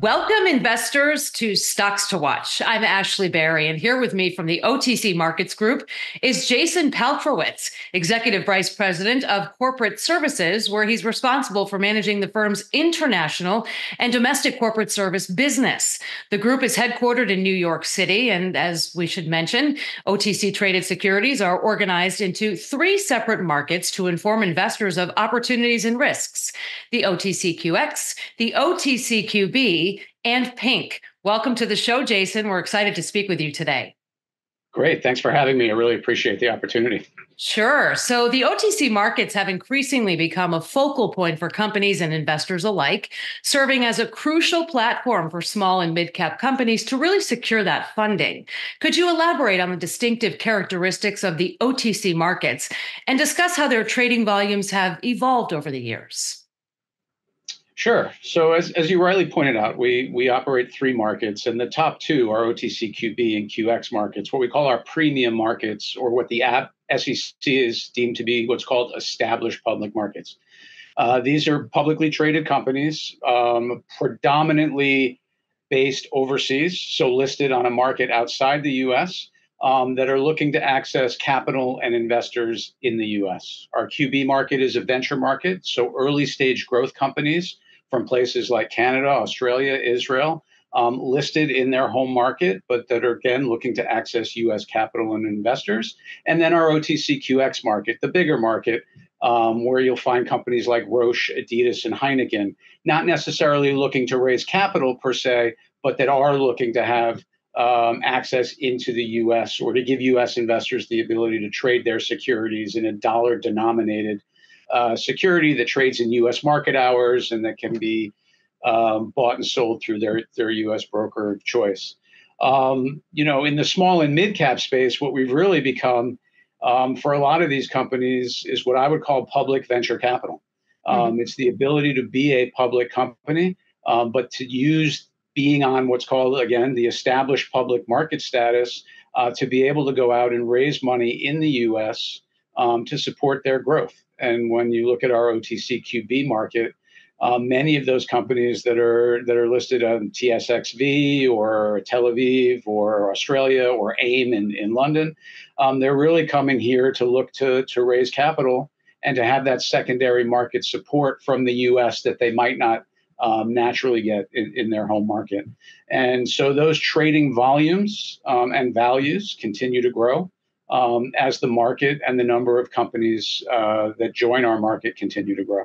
Welcome, investors, to Stocks to Watch. I'm Ashley Barry, and here with me from the OTC Markets Group is Jason Paltrowitz, Executive Vice President of Corporate Services, where he's responsible for managing the firm's international and domestic corporate service business. The group is headquartered in New York City, and as we should mention, OTC traded securities are organized into three separate markets to inform investors of opportunities and risks the OTCQX, the OTCQB, and Pink. Welcome to the show, Jason. We're excited to speak with you today. Great. Thanks for having me. I really appreciate the opportunity. Sure. So, the OTC markets have increasingly become a focal point for companies and investors alike, serving as a crucial platform for small and mid cap companies to really secure that funding. Could you elaborate on the distinctive characteristics of the OTC markets and discuss how their trading volumes have evolved over the years? Sure. So as, as you rightly pointed out, we we operate three markets, and the top two are OTC QB and QX markets, what we call our premium markets, or what the app SEC is deemed to be what's called established public markets. Uh, these are publicly traded companies, um, predominantly based overseas, so listed on a market outside the U.S. Um, that are looking to access capital and investors in the U.S. Our QB market is a venture market, so early stage growth companies from places like Canada, Australia, Israel, um, listed in their home market, but that are again looking to access US capital and investors. And then our OTCQX market, the bigger market, um, where you'll find companies like Roche, Adidas, and Heineken, not necessarily looking to raise capital per se, but that are looking to have um, access into the US or to give US investors the ability to trade their securities in a dollar denominated uh, security that trades in U.S. market hours and that can be um, bought and sold through their their U.S. broker of choice. Um, you know, in the small and mid cap space, what we've really become um, for a lot of these companies is what I would call public venture capital. Mm-hmm. Um, it's the ability to be a public company, um, but to use being on what's called again the established public market status uh, to be able to go out and raise money in the U.S. Um, to support their growth. And when you look at our OTC QB market, um, many of those companies that are that are listed on TSXV or Tel Aviv or Australia or AIM in, in London, um, they're really coming here to look to, to raise capital and to have that secondary market support from the US that they might not um, naturally get in, in, their home market. And so those trading volumes um, and values continue to grow um, as the market and the number of companies uh, that join our market continue to grow.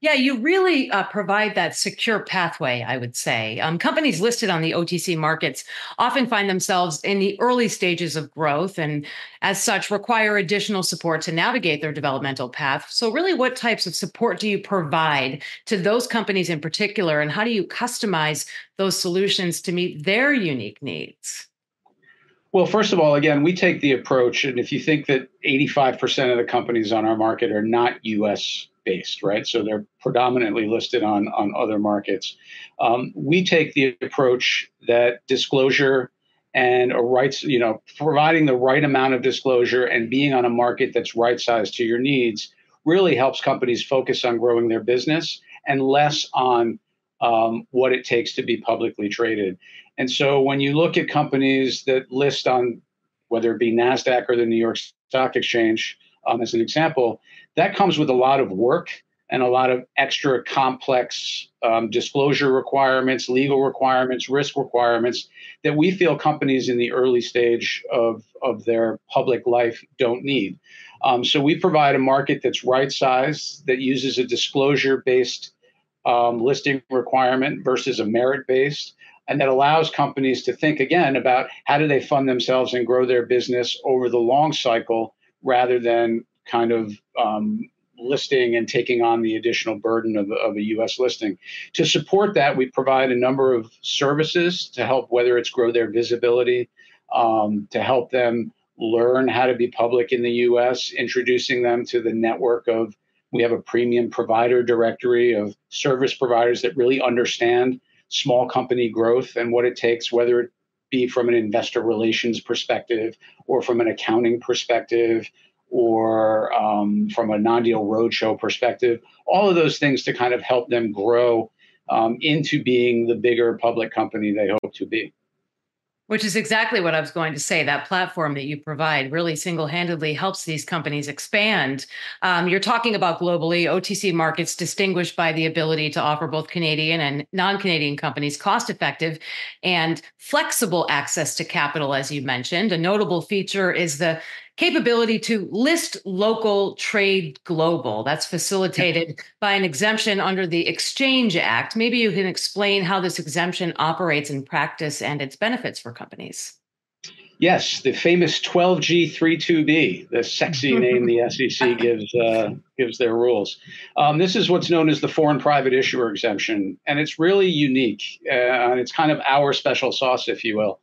Yeah, you really uh, provide that secure pathway, I would say. Um, companies listed on the OTC markets often find themselves in the early stages of growth and, as such, require additional support to navigate their developmental path. So, really, what types of support do you provide to those companies in particular, and how do you customize those solutions to meet their unique needs? Well, first of all, again, we take the approach, and if you think that 85% of the companies on our market are not US based, right? So they're predominantly listed on, on other markets. Um, we take the approach that disclosure and a rights, you know, providing the right amount of disclosure and being on a market that's right sized to your needs really helps companies focus on growing their business and less on um, what it takes to be publicly traded. And so when you look at companies that list on whether it be NASDAQ or the New York Stock Exchange, um, as an example, that comes with a lot of work and a lot of extra complex um, disclosure requirements, legal requirements, risk requirements that we feel companies in the early stage of, of their public life don't need. Um, so we provide a market that's right sized, that uses a disclosure based um, listing requirement versus a merit based and that allows companies to think again about how do they fund themselves and grow their business over the long cycle rather than kind of um, listing and taking on the additional burden of, of a US listing. To support that, we provide a number of services to help, whether it's grow their visibility, um, to help them learn how to be public in the US, introducing them to the network of we have a premium provider directory of service providers that really understand small company growth and what it takes, whether it be from an investor relations perspective or from an accounting perspective or um, from a non-deal roadshow perspective, all of those things to kind of help them grow um, into being the bigger public company they hope to be. Which is exactly what I was going to say. That platform that you provide really single handedly helps these companies expand. Um, you're talking about globally, OTC markets distinguished by the ability to offer both Canadian and non Canadian companies cost effective and flexible access to capital, as you mentioned. A notable feature is the capability to list local trade global. That's facilitated by an exemption under the Exchange Act. Maybe you can explain how this exemption operates in practice and its benefits for companies. Yes, the famous 12G32B, the sexy name the SEC gives uh, gives their rules. Um, this is what's known as the foreign private issuer exemption, and it's really unique, uh, and it's kind of our special sauce, if you will.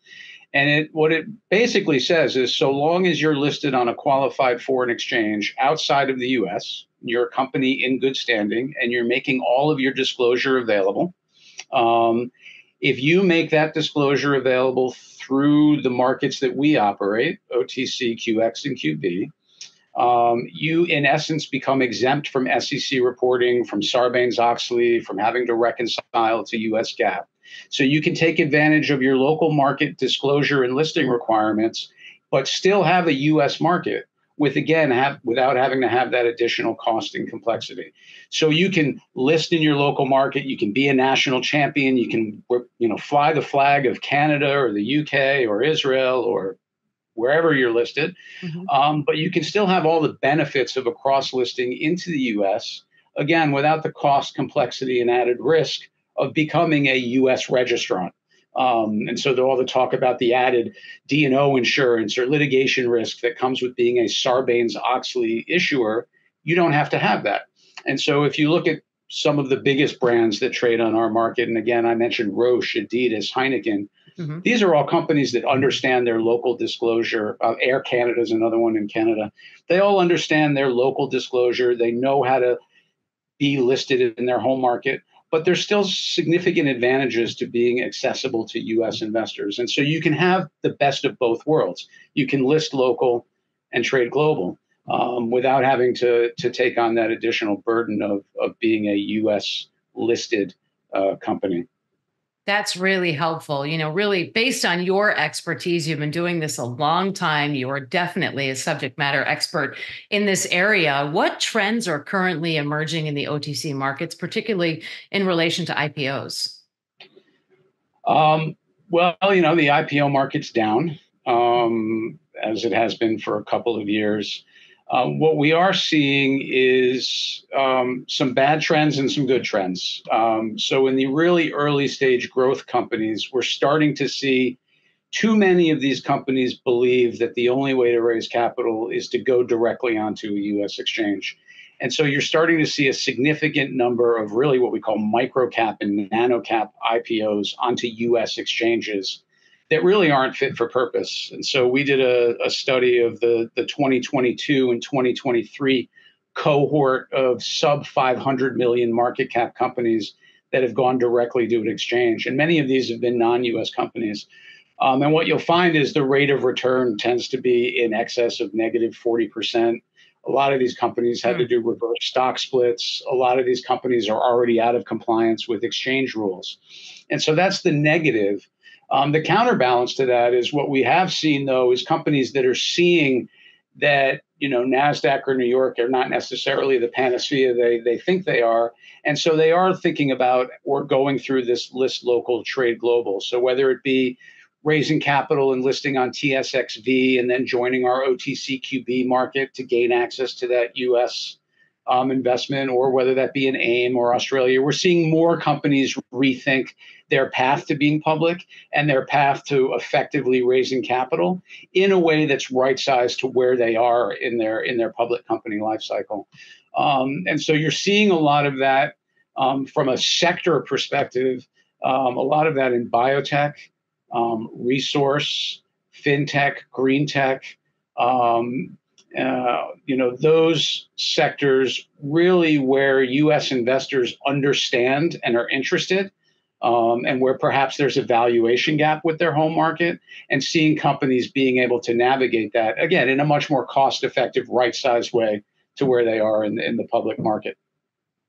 And it, what it basically says is so long as you're listed on a qualified foreign exchange outside of the US, you're a company in good standing and you're making all of your disclosure available. Um, if you make that disclosure available through the markets that we operate, OTC, QX, and QB, um, you in essence become exempt from SEC reporting, from Sarbanes Oxley, from having to reconcile to US GAAP. So you can take advantage of your local market disclosure and listing requirements, but still have a US market with again have without having to have that additional cost and complexity. So you can list in your local market, you can be a national champion, you can you know fly the flag of Canada or the UK or Israel or wherever you're listed, mm-hmm. um, but you can still have all the benefits of a cross listing into the US again without the cost, complexity, and added risk of becoming a U.S. registrant. Um, and so all the talk about the added D&O insurance or litigation risk that comes with being a Sarbanes-Oxley issuer, you don't have to have that. And so if you look at some of the biggest brands that trade on our market, and again, I mentioned Roche, Adidas, Heineken, mm-hmm. these are all companies that understand their local disclosure. Uh, Air Canada is another one in Canada. They all understand their local disclosure. They know how to be listed in their home market but there's still significant advantages to being accessible to US investors. And so you can have the best of both worlds. You can list local and trade global um, without having to, to take on that additional burden of, of being a US listed uh, company. That's really helpful. You know, really based on your expertise, you've been doing this a long time. You are definitely a subject matter expert in this area. What trends are currently emerging in the OTC markets, particularly in relation to IPOs? Um, well, you know, the IPO market's down, um, as it has been for a couple of years. Um, what we are seeing is um, some bad trends and some good trends. Um, so, in the really early stage growth companies, we're starting to see too many of these companies believe that the only way to raise capital is to go directly onto a US exchange. And so you're starting to see a significant number of really what we call micro cap and nano cap IPOs onto US exchanges that really aren't fit for purpose. And so we did a, a study of the, the 2022 and 2023 cohort of sub 500 million market cap companies that have gone directly to an exchange. And many of these have been non US companies. Um, and what you'll find is the rate of return tends to be in excess of negative 40%. A lot of these companies had mm. to hmm. do reverse stock splits. A lot of these companies are already out of compliance with exchange rules. And so that's the negative. Um, the counterbalance to that is what we have seen, though, is companies that are seeing that you know Nasdaq or New York are not necessarily the panacea they they think they are, and so they are thinking about or going through this list local trade global. So whether it be raising capital and listing on TSXV and then joining our OTCQB market to gain access to that U.S. Um, investment, or whether that be in AIM or Australia, we're seeing more companies rethink their path to being public and their path to effectively raising capital in a way that's right sized to where they are in their in their public company life cycle. Um, and so you're seeing a lot of that um, from a sector perspective, um, a lot of that in biotech, um, resource, fintech, green tech. Um, uh, you know those sectors really where U.S. investors understand and are interested um, and where perhaps there's a valuation gap with their home market, and seeing companies being able to navigate that again in a much more cost effective, right sized way to where they are in, in the public market.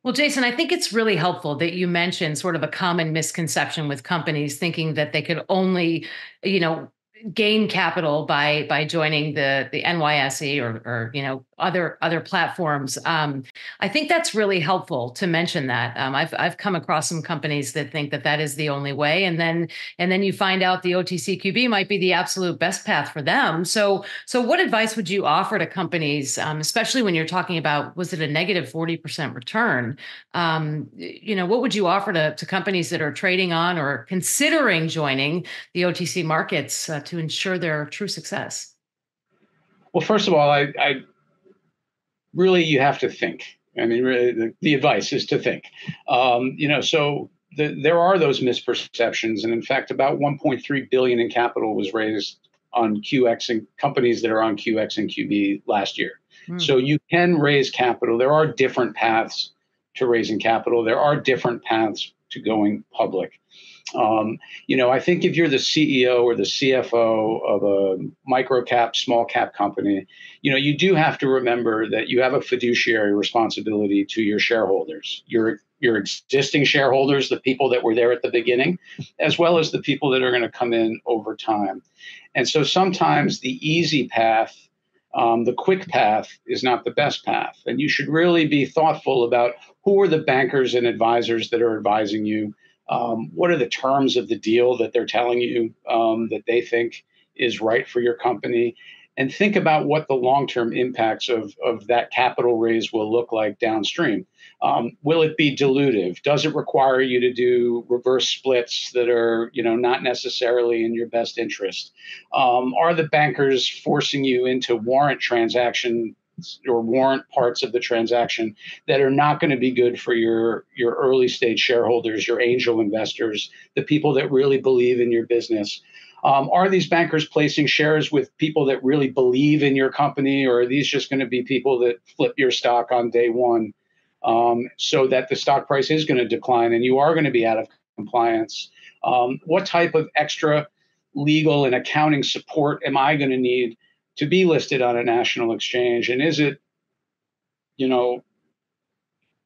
Well, Jason, I think it's really helpful that you mentioned sort of a common misconception with companies thinking that they could only, you know, gain capital by by joining the the NYSE or or you know other other platforms. Um, I think that's really helpful to mention that. Um, I've I've come across some companies that think that that is the only way, and then and then you find out the OTCQB might be the absolute best path for them. So so what advice would you offer to companies, um, especially when you're talking about was it a negative forty percent return? Um, you know, what would you offer to to companies that are trading on or considering joining the OTC markets uh, to ensure their true success? Well, first of all, I, I really you have to think. I mean, really, the, the advice is to think. Um, you know, so the, there are those misperceptions, and in fact, about 1.3 billion in capital was raised on QX and companies that are on QX and QB last year. Hmm. So you can raise capital. There are different paths to raising capital. There are different paths to going public. Um, you know, I think if you're the CEO or the CFO of a micro cap, small cap company, you know, you do have to remember that you have a fiduciary responsibility to your shareholders, your your existing shareholders, the people that were there at the beginning, as well as the people that are going to come in over time. And so sometimes the easy path um, the quick path is not the best path. And you should really be thoughtful about who are the bankers and advisors that are advising you um, what are the terms of the deal that they're telling you um, that they think is right for your company? And think about what the long term impacts of, of that capital raise will look like downstream. Um, will it be dilutive? Does it require you to do reverse splits that are, you know, not necessarily in your best interest? Um, are the bankers forcing you into warrant transaction or warrant parts of the transaction that are not going to be good for your your early stage shareholders, your angel investors, the people that really believe in your business. Um, are these bankers placing shares with people that really believe in your company, or are these just going to be people that flip your stock on day one, um, so that the stock price is going to decline and you are going to be out of compliance? Um, what type of extra legal and accounting support am I going to need to be listed on a national exchange and is it you know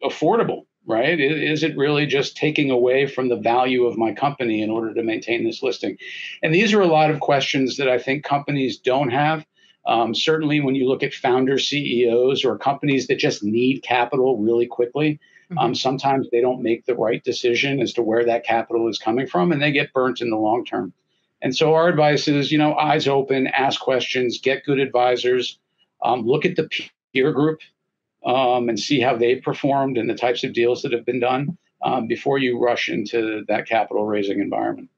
affordable right? Is it really just taking away from the value of my company in order to maintain this listing? And these are a lot of questions that i think companies don't have. Um, certainly when you look at founder ceos or companies that just need capital really quickly mm-hmm. um, sometimes they don't make the right decision as to where that capital is coming from and they get burnt in the long term. And so our advice is, you know, eyes open, ask questions, get good advisors, um, look at the peer group um, and see how they've performed and the types of deals that have been done um, before you rush into that capital raising environment.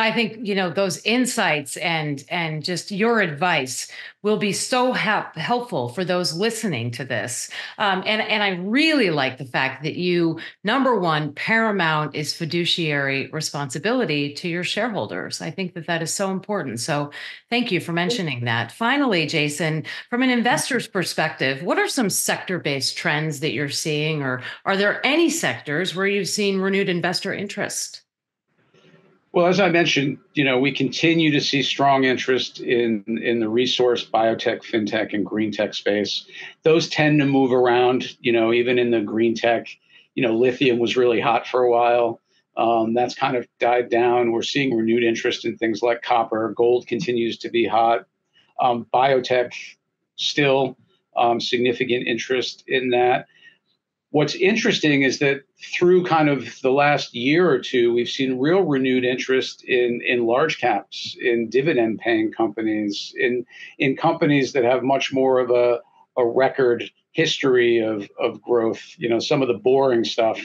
I think you know those insights and and just your advice will be so helpful for those listening to this. Um, and and I really like the fact that you number one paramount is fiduciary responsibility to your shareholders. I think that that is so important. So thank you for mentioning that. Finally, Jason, from an investor's perspective, what are some sector based trends that you're seeing, or are there any sectors where you've seen renewed investor interest? Well, as I mentioned, you know, we continue to see strong interest in in the resource, biotech, fintech, and green tech space. Those tend to move around. You know, even in the green tech, you know, lithium was really hot for a while. Um, that's kind of died down. We're seeing renewed interest in things like copper. Gold continues to be hot. Um, biotech, still um, significant interest in that. What's interesting is that through kind of the last year or two, we've seen real renewed interest in in large caps, in dividend paying companies, in in companies that have much more of a, a record history of, of growth. You know, some of the boring stuff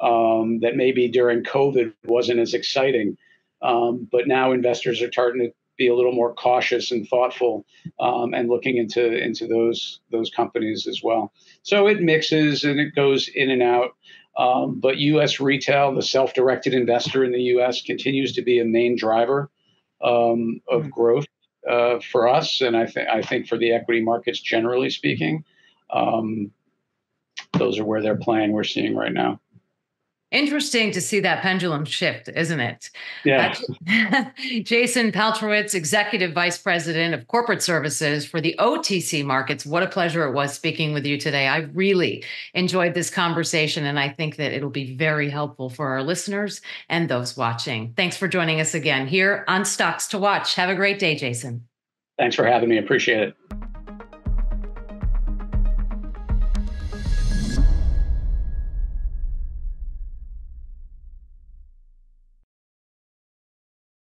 um, that maybe during COVID wasn't as exciting. Um, but now investors are starting to be a little more cautious and thoughtful um, and looking into into those those companies as well. So it mixes and it goes in and out. Um, but U.S. retail, the self-directed investor in the U.S. continues to be a main driver um, of mm-hmm. growth uh, for us, and I think I think for the equity markets generally speaking, um, those are where they're playing. We're seeing right now. Interesting to see that pendulum shift, isn't it? Yeah. Jason Paltrowitz, Executive Vice President of Corporate Services for the OTC markets. What a pleasure it was speaking with you today. I really enjoyed this conversation, and I think that it'll be very helpful for our listeners and those watching. Thanks for joining us again here on Stocks to Watch. Have a great day, Jason. Thanks for having me. Appreciate it.